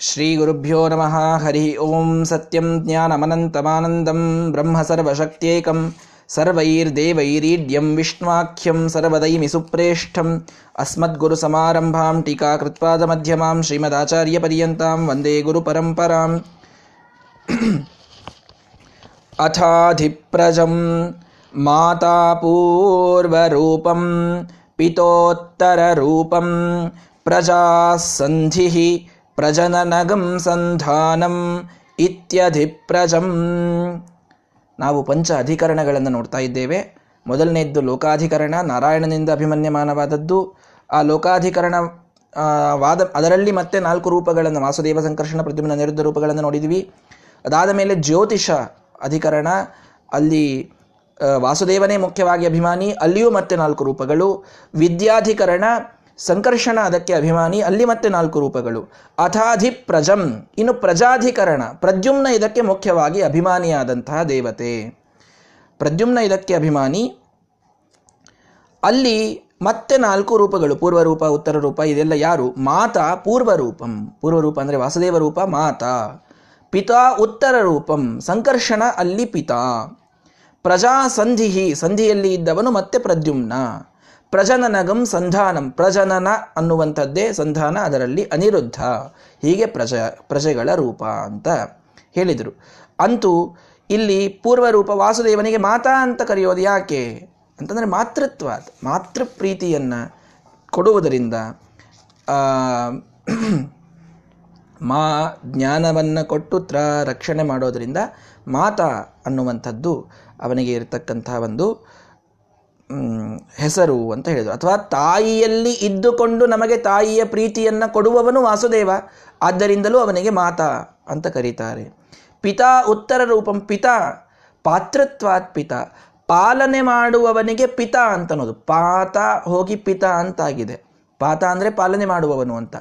श्रीगुरुभ्यो नमः हरिः ॐ सत्यं ज्ञानमनन्तमानन्दं ब्रह्म सर्वशक्त्येकं सर्वैर्देवैरीड्यं विष्णुवाख्यं सर्वदैमि सुप्रेष्ठम् अस्मद्गुरुसमारम्भां टीकाकृत्पादमध्यमां श्रीमदाचार्यपर्यन्तां वन्दे गुरुपरम्पराम् अथाधिप्रजं मातापूर्वरूपं पितोत्तररूपं प्रजासन्धिः ಪ್ರಜನನಗಂ ಸಂಧಾನಂ ಇತ್ಯಧಿಪ್ರಜಂ ನಾವು ಪಂಚ ಅಧಿಕರಣಗಳನ್ನು ನೋಡ್ತಾ ಇದ್ದೇವೆ. ಮೊದಲನೆಯದ್ದು ಲೋಕಾಧಿಕರಣ, ನಾರಾಯಣನಿಂದ ಅಭಿಮನ್ಯಮಾನವಾದದ್ದು. ಆ ಲೋಕಾಧಿಕರಣ ವಾದ, ಅದರಲ್ಲಿ ಮತ್ತೆ ನಾಲ್ಕು ರೂಪಗಳನ್ನು, ವಾಸುದೇವ ಸಂಕರ್ಷಣ ಪ್ರತಿಮನ ನಿರುದ್ಧ ರೂಪಗಳನ್ನು ನೋಡಿದ್ವಿ. ಅದಾದ ಮೇಲೆ ಜ್ಯೋತಿಷ ಅಧಿಕರಣ, ಅಲ್ಲಿ ವಾಸುದೇವನೇ ಮುಖ್ಯವಾಗಿ ಅಭಿಮಾನಿ, ಅಲ್ಲಿಯೂ ಮತ್ತೆ ನಾಲ್ಕು ರೂಪಗಳು. ವಿದ್ಯಾಧಿಕರಣ ಸಂಕರ್ಷಣ ಅದಕ್ಕೆ ಅಭಿಮಾನಿ, ಅಲ್ಲಿ ಮತ್ತೆ ನಾಲ್ಕು ರೂಪಗಳು. ಅಥಾಧಿ ಪ್ರಜಂ ಇನ್ನು ಪ್ರಜಾಧಿಕರಣ, ಪ್ರದ್ಯುಮ್ನ ಇದಕ್ಕೆ ಮುಖ್ಯವಾಗಿ ಅಭಿಮಾನಿಯಾದಂತಹ ದೇವತೆ. ಪ್ರದ್ಯುಮ್ನ ಇದಕ್ಕೆ ಅಭಿಮಾನಿ, ಅಲ್ಲಿ ಮತ್ತೆ ನಾಲ್ಕು ರೂಪಗಳು, ಪೂರ್ವರೂಪ ಉತ್ತರ ರೂಪ ಇದೆಲ್ಲ ಯಾರು? ಮಾತಾ ಪೂರ್ವರೂಪಂ. ಪೂರ್ವರೂಪ ಅಂದರೆ ವಾಸುದೇವ ರೂಪ ಮಾತಾ. ಪಿತಾ ಉತ್ತರ ರೂಪಂ ಸಂಕರ್ಷಣ ಅಲ್ಲಿ ಪಿತಾ. ಪ್ರಜಾ ಸಂಧಿಹಿ ಸಂಧಿಯಲ್ಲಿ ಇದ್ದವನು ಮತ್ತೆ ಪ್ರದ್ಯುಮ್ನ. ಪ್ರಜನನಗಂ ಸಂಧಾನಂ. ಪ್ರಜನನ ಅನ್ನುವಂಥದ್ದೇ ಸಂಧಾನ, ಅದರಲ್ಲಿ ಅನಿರುದ್ಧ. ಹೀಗೆ ಪ್ರಜ, ಪ್ರಜೆಗಳ ರೂಪ ಅಂತ ಹೇಳಿದರು. ಅಂತೂ ಇಲ್ಲಿ ಪೂರ್ವರೂಪ ವಾಸುದೇವನಿಗೆ ಮಾತಾ ಅಂತ ಕರೆಯೋದು ಯಾಕೆ? ಅಂತಂದರೆ ಮಾತೃತ್ವ ಮಾತೃ ಪ್ರೀತಿಯನ್ನು ಕೊಡುವುದರಿಂದ ಮಾ, ಜ್ಞಾನವನ್ನು ಕೊಟ್ಟು ತ್ರ ರಕ್ಷಣೆ ಮಾಡೋದರಿಂದ ಮಾತಾ ಅನ್ನುವಂಥದ್ದು ಅವನಿಗೆ ಇರತಕ್ಕಂತಹ ಒಂದು ಹೆಸರು ಅಂತ ಹೇಳಿದರು. ಅಥವಾ ತಾಯಿಯಲ್ಲಿ ಇದ್ದುಕೊಂಡು ನಮಗೆ ತಾಯಿಯ ಪ್ರೀತಿಯನ್ನು ಕೊಡುವವನು ವಾಸುದೇವ, ಆದ್ದರಿಂದಲೂ ಅವನಿಗೆ ಮಾತಾ ಅಂತ ಕರೀತಾರೆ. ಪಿತಾ ಉತ್ತರ ರೂಪಂ, ಪಿತಾ ಪಾತ್ರತ್ವಾತ್ ಪಿತಾ, ಪಾಲನೆ ಮಾಡುವವನಿಗೆ ಪಿತಾ ಅಂತನೋದು. ಪಾತ ಹೋಗಿ ಪಿತಾ ಅಂತಾಗಿದೆ. ಪಾತ ಅಂದರೆ ಪಾಲನೆ ಮಾಡುವವನು ಅಂತ.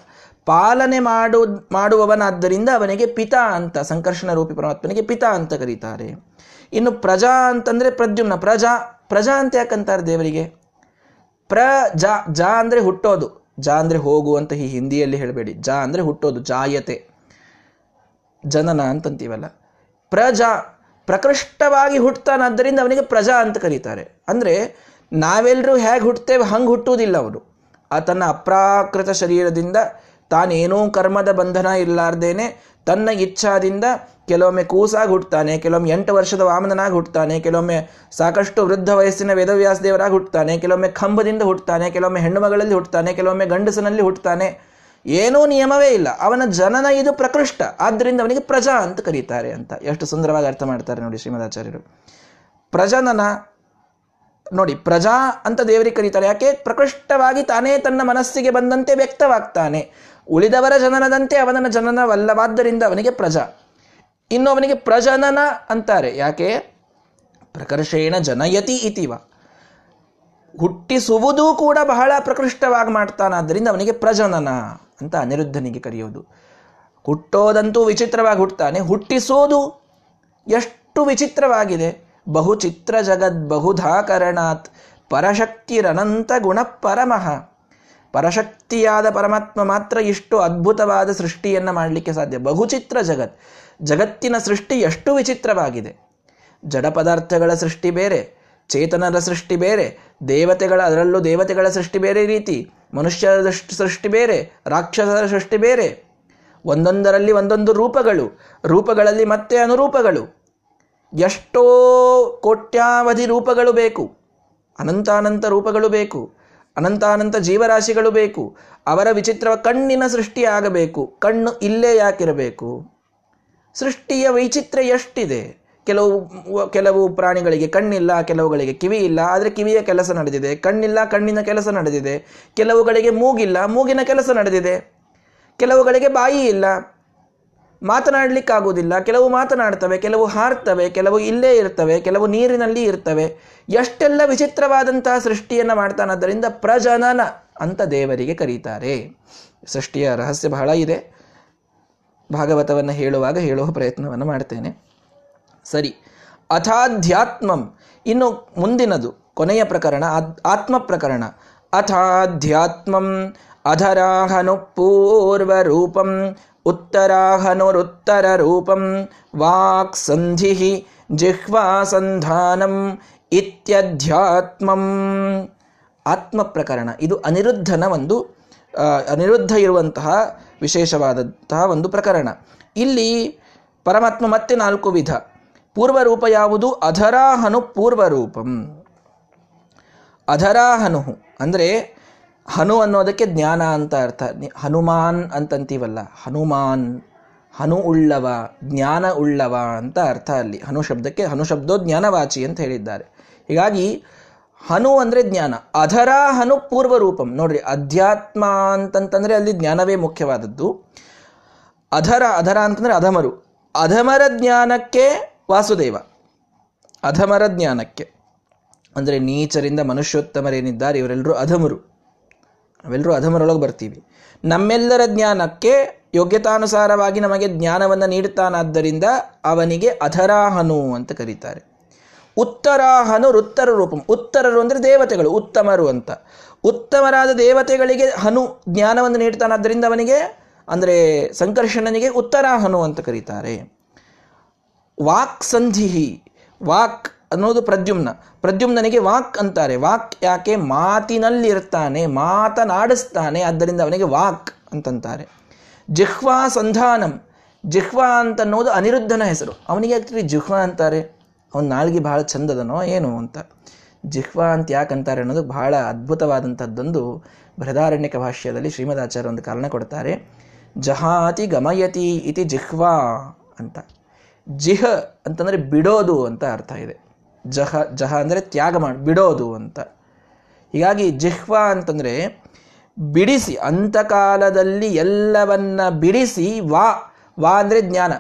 ಪಾಲನೆ ಮಾಡು, ಮಾಡುವವನಾದ್ದರಿಂದ ಅವನಿಗೆ ಪಿತಾ ಅಂತ ಸಂಕರ್ಷಣ ರೂಪಿ ಪರಮಾತ್ಮನಿಗೆ ಪಿತಾ ಅಂತ ಕರೀತಾರೆ. ಇನ್ನು ಪ್ರಜಾ ಅಂತಂದರೆ ಪ್ರದ್ಯುಮ್ನ ಪ್ರಜಾ. ಪ್ರಜಾ ಅಂತ ಯಾಕಂತಾರೆ ದೇವರಿಗೆ? ಪ್ರ, ಜಾ ಜಾ ಅಂದರೆ ಹುಟ್ಟೋದು. ಜಾ ಅಂದರೆ ಹೋಗು ಅಂತ ಈ ಹಿಂದಿಯಲ್ಲಿ ಹೇಳಬೇಡಿ. ಜಾ ಅಂದರೆ ಹುಟ್ಟೋದು, ಜಾಯತೆ. ಜನನ ಅಂತಂತೀವಲ್ಲ. ಪ್ರಜಾ ಪ್ರಕೃಷ್ಟವಾಗಿ ಹುಟ್ಟತಾನಾದ್ದರಿಂದ ಅವನಿಗೆ ಪ್ರಜಾ ಅಂತ ಕರೀತಾರೆ. ಅಂದರೆ ನಾವೆಲ್ಲರೂ ಹೇಗೆ ಹುಟ್ಟುತ್ತೇವೆ, ಹಂಗೆ ಹುಟ್ಟುವುದಿಲ್ಲ ಅವನು. ಆತನ ಅಪ್ರಾಕೃತ ಶರೀರದಿಂದ ತಾನೇನೂ ಕರ್ಮದ ಬಂಧನ ಇಲ್ಲಾರ್ದೇನೆ ತನ್ನ ಇಚ್ಛಾದಿಂದ ಕೆಲವೊಮ್ಮೆ ಕೂಸಾಗಿ ಹುಟ್ಟುತ್ತಾನೆ ಕೆಲವೊಮ್ಮೆ ಎಂಟು ವರ್ಷದ ವಾಮನನಾಗಿ ಹುಟ್ಟುತ್ತಾನೆ ಕೆಲವೊಮ್ಮೆ ಸಾಕಷ್ಟು ವೃದ್ಧ ವಯಸ್ಸಿನ ವೇದವ್ಯಾಸ ದೇವರಾಗಿ ಹುಟ್ಟುತ್ತಾನೆ ಕೆಲವೊಮ್ಮೆ ಕಂಬದಿಂದ ಹುಟ್ಟುತ್ತಾನೆ ಕೆಲವೊಮ್ಮೆ ಹೆಣ್ಣು ಮಗಳಲ್ಲಿ ಹುಟ್ಟುತ್ತಾನೆ ಕೆಲವೊಮ್ಮೆ ಗಂಡಸನಲ್ಲಿ ಹುಟ್ಟುತ್ತಾನೆ ಏನೂ ನಿಯಮವೇ ಇಲ್ಲ. ಅವನ ಜನನ ಇದು ಪ್ರಕೃಷ್ಟ. ಆದ್ದರಿಂದ ಅವನಿಗೆ ಪ್ರಜಾ ಅಂತ ಕರೀತಾರೆ ಅಂತ. ಎಷ್ಟು ಸುಂದರವಾಗಿ ಅರ್ಥ ಮಾಡ್ತಾರೆ ನೋಡಿ ಶ್ರೀಮದಾಚಾರ್ಯರು. ಪ್ರಜನನ, ನೋಡಿ, ಪ್ರಜಾ ಅಂತ ದೇವರಿಗೆ ಕರೀತಾರೆ. ಯಾಕೆ? ಪ್ರಕೃಷ್ಟವಾಗಿ ತಾನೇ ತನ್ನ ಮನಸ್ಸಿಗೆ ಬಂದಂತೆ ವ್ಯಕ್ತವಾಗ್ತಾನೆ. ಉಳಿದವರ ಜನನದಂತೆ ಅವನ ಜನನವಲ್ಲವಾದ್ದರಿಂದ ಅವನಿಗೆ ಪ್ರಜಾ. ಇನ್ನು ಅವನಿಗೆ ಪ್ರಜನನ ಅಂತಾರೆ. ಯಾಕೆ? ಪ್ರಕರ್ಷೇಣ ಜನಯತಿ ಇತಿವ. ಹುಟ್ಟಿಸುವುದೂ ಕೂಡ ಬಹಳ ಪ್ರಕೃಷ್ಟವಾಗಿ ಮಾಡ್ತಾನಾದ್ದರಿಂದ ಅವನಿಗೆ ಪ್ರಜನನ ಅಂತ ಅನಿರುದ್ಧನಿಗೆ ಕರೆಯೋದು. ಹುಟ್ಟೋದಂತೂ ವಿಚಿತ್ರವಾಗಿ ಹುಟ್ಟುತ್ತಾನೆ ಹುಟ್ಟಿಸೋದು ಎಷ್ಟು ವಿಚಿತ್ರವಾಗಿದೆ. ಬಹುಚಿತ್ರ ಜಗದ್ ಬಹುಧಾಕರಣಾತ್ ಪರಶಕ್ತಿರನಂತ ಗುಣ ಪರಮಃ ಪರಶಕ್ತಿಯಾದ ಪರಮಾತ್ಮ ಮಾತ್ರ ಇಷ್ಟು ಅದ್ಭುತವಾದ ಸೃಷ್ಟಿಯನ್ನು ಮಾಡಲಿಕ್ಕೆ ಸಾಧ್ಯ. ಬಹುಚಿತ್ರ ಜಗತ್. ಜಗತ್ತಿನ ಸೃಷ್ಟಿ ಎಷ್ಟು ವಿಚಿತ್ರವಾಗಿದೆ. ಜಡ ಪದಾರ್ಥಗಳ ಸೃಷ್ಟಿ ಬೇರೆ, ಚೇತನರ ಸೃಷ್ಟಿ ಬೇರೆ, ದೇವತೆಗಳ, ಅದರಲ್ಲೂ ದೇವತೆಗಳ ಸೃಷ್ಟಿ ಬೇರೆ ರೀತಿ, ಮನುಷ್ಯರ ಸೃಷ್ಟಿ ಬೇರೆ, ರಾಕ್ಷಸರ ಸೃಷ್ಟಿ ಬೇರೆ. ಒಂದೊಂದರಲ್ಲಿ ಒಂದೊಂದು ರೂಪಗಳು, ರೂಪಗಳಲ್ಲಿ ಮತ್ತೆ ಅನುರೂಪಗಳು. ಎಷ್ಟೋ ಕೋಟ್ಯಾವಧಿ ರೂಪಗಳು ಬೇಕು, ಅನಂತಾನಂತ ರೂಪಗಳು ಬೇಕು. ಅನಂತಾನಂತ ಜೀವರಾಶಿಗಳು ಬೇಕು. ಅವರ ವಿಚಿತ್ರ ಕಣ್ಣಿನ ಸೃಷ್ಟಿಯಾಗಬೇಕು ಕಣ್ಣು ಇಲ್ಲೇ ಯಾಕಿರಬೇಕು? ಸೃಷ್ಟಿಯ ವೈಚಿತ್ರ್ಯ ಎಷ್ಟಿದೆ? ಕೆಲವು ಕೆಲವು ಪ್ರಾಣಿಗಳಿಗೆ ಕಣ್ಣಿಲ್ಲ, ಕೆಲವುಗಳಿಗೆ ಕಿವಿ ಇಲ್ಲ, ಆದರೆ ಕಿವಿಯ ಕೆಲಸ ನಡೆದಿದೆ. ಕಣ್ಣಿಲ್ಲ, ಕಣ್ಣಿನ ಕೆಲಸ ನಡೆದಿದೆ. ಕೆಲವುಗಳಿಗೆ ಮೂಗಿಲ್ಲ, ಮೂಗಿನ ಕೆಲಸ ನಡೆದಿದೆ. ಕೆಲವುಗಳಿಗೆ ಬಾಯಿ ಇಲ್ಲ ಮಾತನಾಡಲಿಕ್ಕಾಗುವುದಿಲ್ಲ. ಕೆಲವು ಮಾತನಾಡ್ತವೆ, ಕೆಲವು ಹಾರ್ತವೆ, ಕೆಲವು ಇಲ್ಲೇ ಇರ್ತವೆ, ಕೆಲವು ನೀರಿನಲ್ಲಿ ಇರ್ತವೆ. ಎಷ್ಟೆಲ್ಲ ವಿಚಿತ್ರವಾದಂತಹ ಸೃಷ್ಟಿಯನ್ನು ಮಾಡ್ತಾನದ್ದರಿಂದ ಪ್ರಜನನ ಅಂತ ದೇವರಿಗೆ ಕರೀತಾರೆ. ಸೃಷ್ಟಿಯ ರಹಸ್ಯ ಬಹಳ ಇದೆ. ಭಾಗವತವನ್ನು ಹೇಳುವಾಗ ಹೇಳುವ ಪ್ರಯತ್ನವನ್ನು ಮಾಡ್ತೇನೆ. ಸರಿ. ಅಥಾಧ್ಯಾತ್ಮಂ. ಇನ್ನು ಮುಂದಿನದು, ಕೊನೆಯ ಪ್ರಕರಣ ಆತ್ಮ ಪ್ರಕರಣ. ಅಥಾಧ್ಯಾತ್ಮಂ. ಅಧರಾಹನು ಪೂರ್ವರೂಪಂ ಉತ್ತರಾಹನುರುತ್ತರರೂಪಂ ವಾಕ್ ಸಂಧಿ ಜಿಹ್ವಾ ಸಂಧಾನಂ ಇತ್ಯಧ್ಯಾತ್ಮಂ ಆತ್ಮ ಪ್ರಕರಣ ಇದು ಅನಿರುದ್ಧನ ಒಂದು ಅನಿರುದ್ಧ ಇರುವಂತಹ ವಿಶೇಷವಾದಂತಹ ಒಂದು ಪ್ರಕರಣ. ಇಲ್ಲಿ ಪರಮಾತ್ಮ ಮತ್ತೆ ನಾಲ್ಕು ವಿಧ. ಪೂರ್ವರೂಪ ಯಾವುದು? ಅಧರಾಹನು ಪೂರ್ವರೂಪಂ. ಅಧರಾಹನು ಅಂದರೆ ಹನು ಅನ್ನೋದಕ್ಕೆ ಜ್ಞಾನ ಅಂತ ಅರ್ಥ. ಹನುಮಾನ್ ಅಂತಂತೀವಲ್ಲ, ಹನುಮಾನ್, ಹನು ಉಳ್ಳವ, ಜ್ಞಾನ ಉಳ್ಳವ ಅಂತ ಅರ್ಥ ಅಲ್ಲಿ. ಹನು ಶಬ್ದಕ್ಕೆ, ಹನು ಶಬ್ದೋ ಜ್ಞಾನವಾಚಿ ಅಂತ ಹೇಳಿದ್ದಾರೆ. ಹೀಗಾಗಿ, ಹನು ಅಂದರೆ ಜ್ಞಾನ. ಅಧರ ಹನು ಪೂರ್ವರೂಪಂ ನೋಡ್ರಿ, ಅಧ್ಯಾತ್ಮ ಅಂತಂತಂದ್ರೆ ಅಲ್ಲಿ ಜ್ಞಾನವೇ ಮುಖ್ಯವಾದದ್ದು. ಅಧರ ಅಧರ ಅಂತಂದ್ರೆ ಅಧಮರು. ಅಧಮರ ಜ್ಞಾನಕ್ಕೆ ವಾಸುದೇವ. ಅಧಮರ ಜ್ಞಾನಕ್ಕೆ. ಅಂದರೆ ನೀಚರಿಂದ ಮನುಷ್ಯೋತ್ತಮರೇನಿದ್ದಾರೆ, ಇವರೆಲ್ಲರೂ ಅಧಮರು. ನಾವೆಲ್ಲರೂ ಅಧಮರೊಳಗೆ ಬರ್ತೀವಿ. ನಮ್ಮೆಲ್ಲರ ಜ್ಞಾನಕ್ಕೆ ಯೋಗ್ಯತಾನುಸಾರವಾಗಿ ನಮಗೆ ಜ್ಞಾನವನ್ನು ನೀಡುತ್ತಾನಾದ್ದರಿಂದ ಅವನಿಗೆ ಅಧರಾಹನು ಅಂತ ಕರೀತಾರೆ. ಉತ್ತರಾಹನು ವೃತ್ತರ ರೂಪಂ, ಉತ್ತರರು ಅಂದರೆ ದೇವತೆಗಳು, ಉತ್ತಮರು ಅಂತ. ಉತ್ತಮರಾದ ದೇವತೆಗಳಿಗೆ ಹನು ಜ್ಞಾನವನ್ನು ನೀಡ್ತಾನಾದ್ದರಿಂದ ಅವನಿಗೆ, ಅಂದರೆ ಸಂಕರ್ಷಣನಿಗೆ ಉತ್ತರಾಹನು ಅಂತ ಕರೀತಾರೆ. ವಾಕ್ ಸಂಧಿಹಿ ವಾಕ್ ಅನ್ನೋದು ಪ್ರದ್ಯುಮ್ನ. ಪ್ರದ್ಯುಮ್ನನಿಗೆ ವಾಕ್ ಅಂತಾರೆ. ವಾಕ್ ಯಾಕೆ? ಮಾತಿನಲ್ಲಿರ್ತಾನೆ, ಮಾತನಾಡಿಸ್ತಾನೆ, ಆದ್ದರಿಂದ ಅವನಿಗೆ ವಾಕ್ ಅಂತಂತಾರೆ. ಜಿಹ್ವಾ ಸಂಧಾನಂ. ಜಿಹ್ವಾ ಅಂತನ್ನೋದು ಅನಿರುದ್ಧನ ಹೆಸರು. ಅವನಿಗೆ ಆಕ್ಚುಲಿ ಜಿಹ್ವಾ ಅಂತಾರೆ? ಅವನ ನಾಲ್ಗೆ ಬಹಳ ಚಂದದನೋ ಏನು ಅಂತ. ಜಿಹ್ವಾ ಅಂತ ಯಾಕೆ ಅಂತಾರೆ ಅನ್ನೋದು ಬಹಳ ಅದ್ಭುತವಾದಂಥದ್ದೊಂದು ಬೃಹದಾರಣ್ಯಕ ಭಾಷ್ಯದಲ್ಲಿ ಶ್ರೀಮದಾಚಾರ್ಯ ಒಂದು ಕಾರಣ ಕೊಡ್ತಾರೆ. ಜಹಾತಿ ಗಮಯತಿ ಇತಿ ಜಿಹ್ವಾ ಅಂತ. ಜಿಹ ಅಂತಂದರೆ ಬಿಡೋದು ಅಂತ ಅರ್ಥ ಇದೆ. ಜಹ ಜಹ ಅಂದರೆ ತ್ಯಾಗ ಮಾಡಿ, ಬಿಡೋದು ಅಂತ. ಹೀಗಾಗಿ ಜಿಹ್ವಾ ಅಂತಂದರೆ ಬಿಡಿಸಿ, ಅಂತಕಾಲದಲ್ಲಿ ಎಲ್ಲವನ್ನ ಬಿಡಿಸಿ, ವಾ ವಾ ಅಂದರೆ ಜ್ಞಾನ.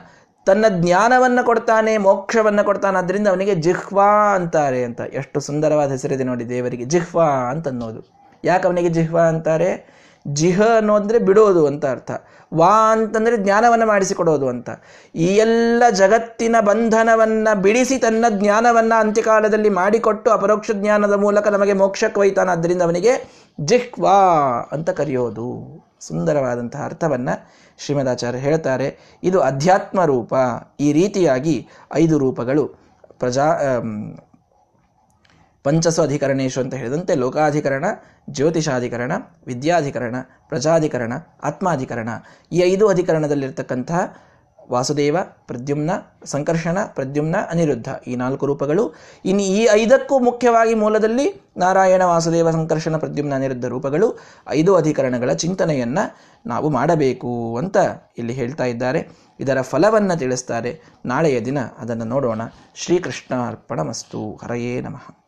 ತನ್ನ ಜ್ಞಾನವನ್ನು ಕೊಡ್ತಾನೆ, ಮೋಕ್ಷವನ್ನು ಕೊಡ್ತಾನೆ ಅದರಿಂದ ಅವನಿಗೆ ಜಿಹ್ವಾ ಅಂತಾರೆ ಅಂತ. ಎಷ್ಟು ಸುಂದರವಾದ ಹೆಸರಿದೆ ನೋಡಿ ದೇವರಿಗೆ, ಜಿಹ್ವಾ ಅಂತ ಅನ್ನೋದು ಯಾಕೆ ಅವನಿಗೆ ಜಿಹ್ವಾ ಅಂತಾರೆ? ಜಿಹ ಅನ್ನೋದ್ರೆ ಬಿಡೋದು ಅಂತ ಅರ್ಥ. ವಾ ಅಂತಂದರೆ ಜ್ಞಾನವನ್ನು ಮಾಡಿಸಿಕೊಡೋದು ಅಂತ. ಈ ಎಲ್ಲ ಜಗತ್ತಿನ ಬಂಧನವನ್ನು ಬಿಡಿಸಿ ತನ್ನ ಜ್ಞಾನವನ್ನು ಅಂತ್ಯಕಾಲದಲ್ಲಿ ಮಾಡಿಕೊಟ್ಟು ಅಪರೋಕ್ಷ ಜ್ಞಾನದ ಮೂಲಕ ನಮಗೆ ಮೋಕ್ಷಕ್ಕೆ ಅದರಿಂದ ಆದ್ದರಿಂದ ಅವನಿಗೆ ಜಿಹ್ವಾ ಅಂತ ಕರೆಯೋದು. ಸುಂದರವಾದಂತಹ ಅರ್ಥವನ್ನು ಶ್ರೀಮದಾಚಾರ್ಯ ಹೇಳ್ತಾರೆ. ಇದು ಅಧ್ಯಾತ್ಮ ರೂಪ ಈ ರೀತಿಯಾಗಿ ಐದು ರೂಪಗಳು ಪ್ರಜಾ ಪಂಚಸು ಅಧಿಕರಣೇಶು ಅಂತ ಹೇಳಿದಂತೆ ಲೋಕಾಧಿಕರಣ, ಜ್ಯೋತಿಷಾಧಿಕರಣ, ವಿದ್ಯಾಧಿಕರಣ, ಪ್ರಜಾಧಿಕರಣ, ಆತ್ಮಾಧಿಕರಣ. ಈ ಐದು ಅಧಿಕರಣದಲ್ಲಿರ್ತಕ್ಕಂತಹ ವಾಸುದೇವ, ಪ್ರದ್ಯುಮ್ನ, ಸಂಕರ್ಷಣ, ಪ್ರದ್ಯುಮ್ನ, ಅನಿರುದ್ಧ ಈ ನಾಲ್ಕು ರೂಪಗಳು. ಇನ್ನು ಈ ಐದಕ್ಕೂ ಮುಖ್ಯವಾಗಿ ಮೂಲದಲ್ಲಿ ನಾರಾಯಣ, ವಾಸುದೇವ, ಸಂಕರ್ಷಣ, ಪ್ರದ್ಯುಮ್ನ, ಅನಿರುದ್ಧ ರೂಪಗಳು. ಐದು ಅಧಿಕರಣಗಳ ಚಿಂತನೆಯನ್ನು ನಾವು ಮಾಡಬೇಕು ಅಂತ ಇಲ್ಲಿ ಹೇಳ್ತಾ ಇದ್ದಾರೆ. ಇದರ ಫಲವನ್ನು ತಿಳಿಸ್ತಾರೆ. ನಾಳೆಯ ದಿನ ಅದನ್ನು ನೋಡೋಣ. ಶ್ರೀಕೃಷ್ಣ ಅರ್ಪಣ ಮಸ್ತು ಹರಯೇ ನಮಃ.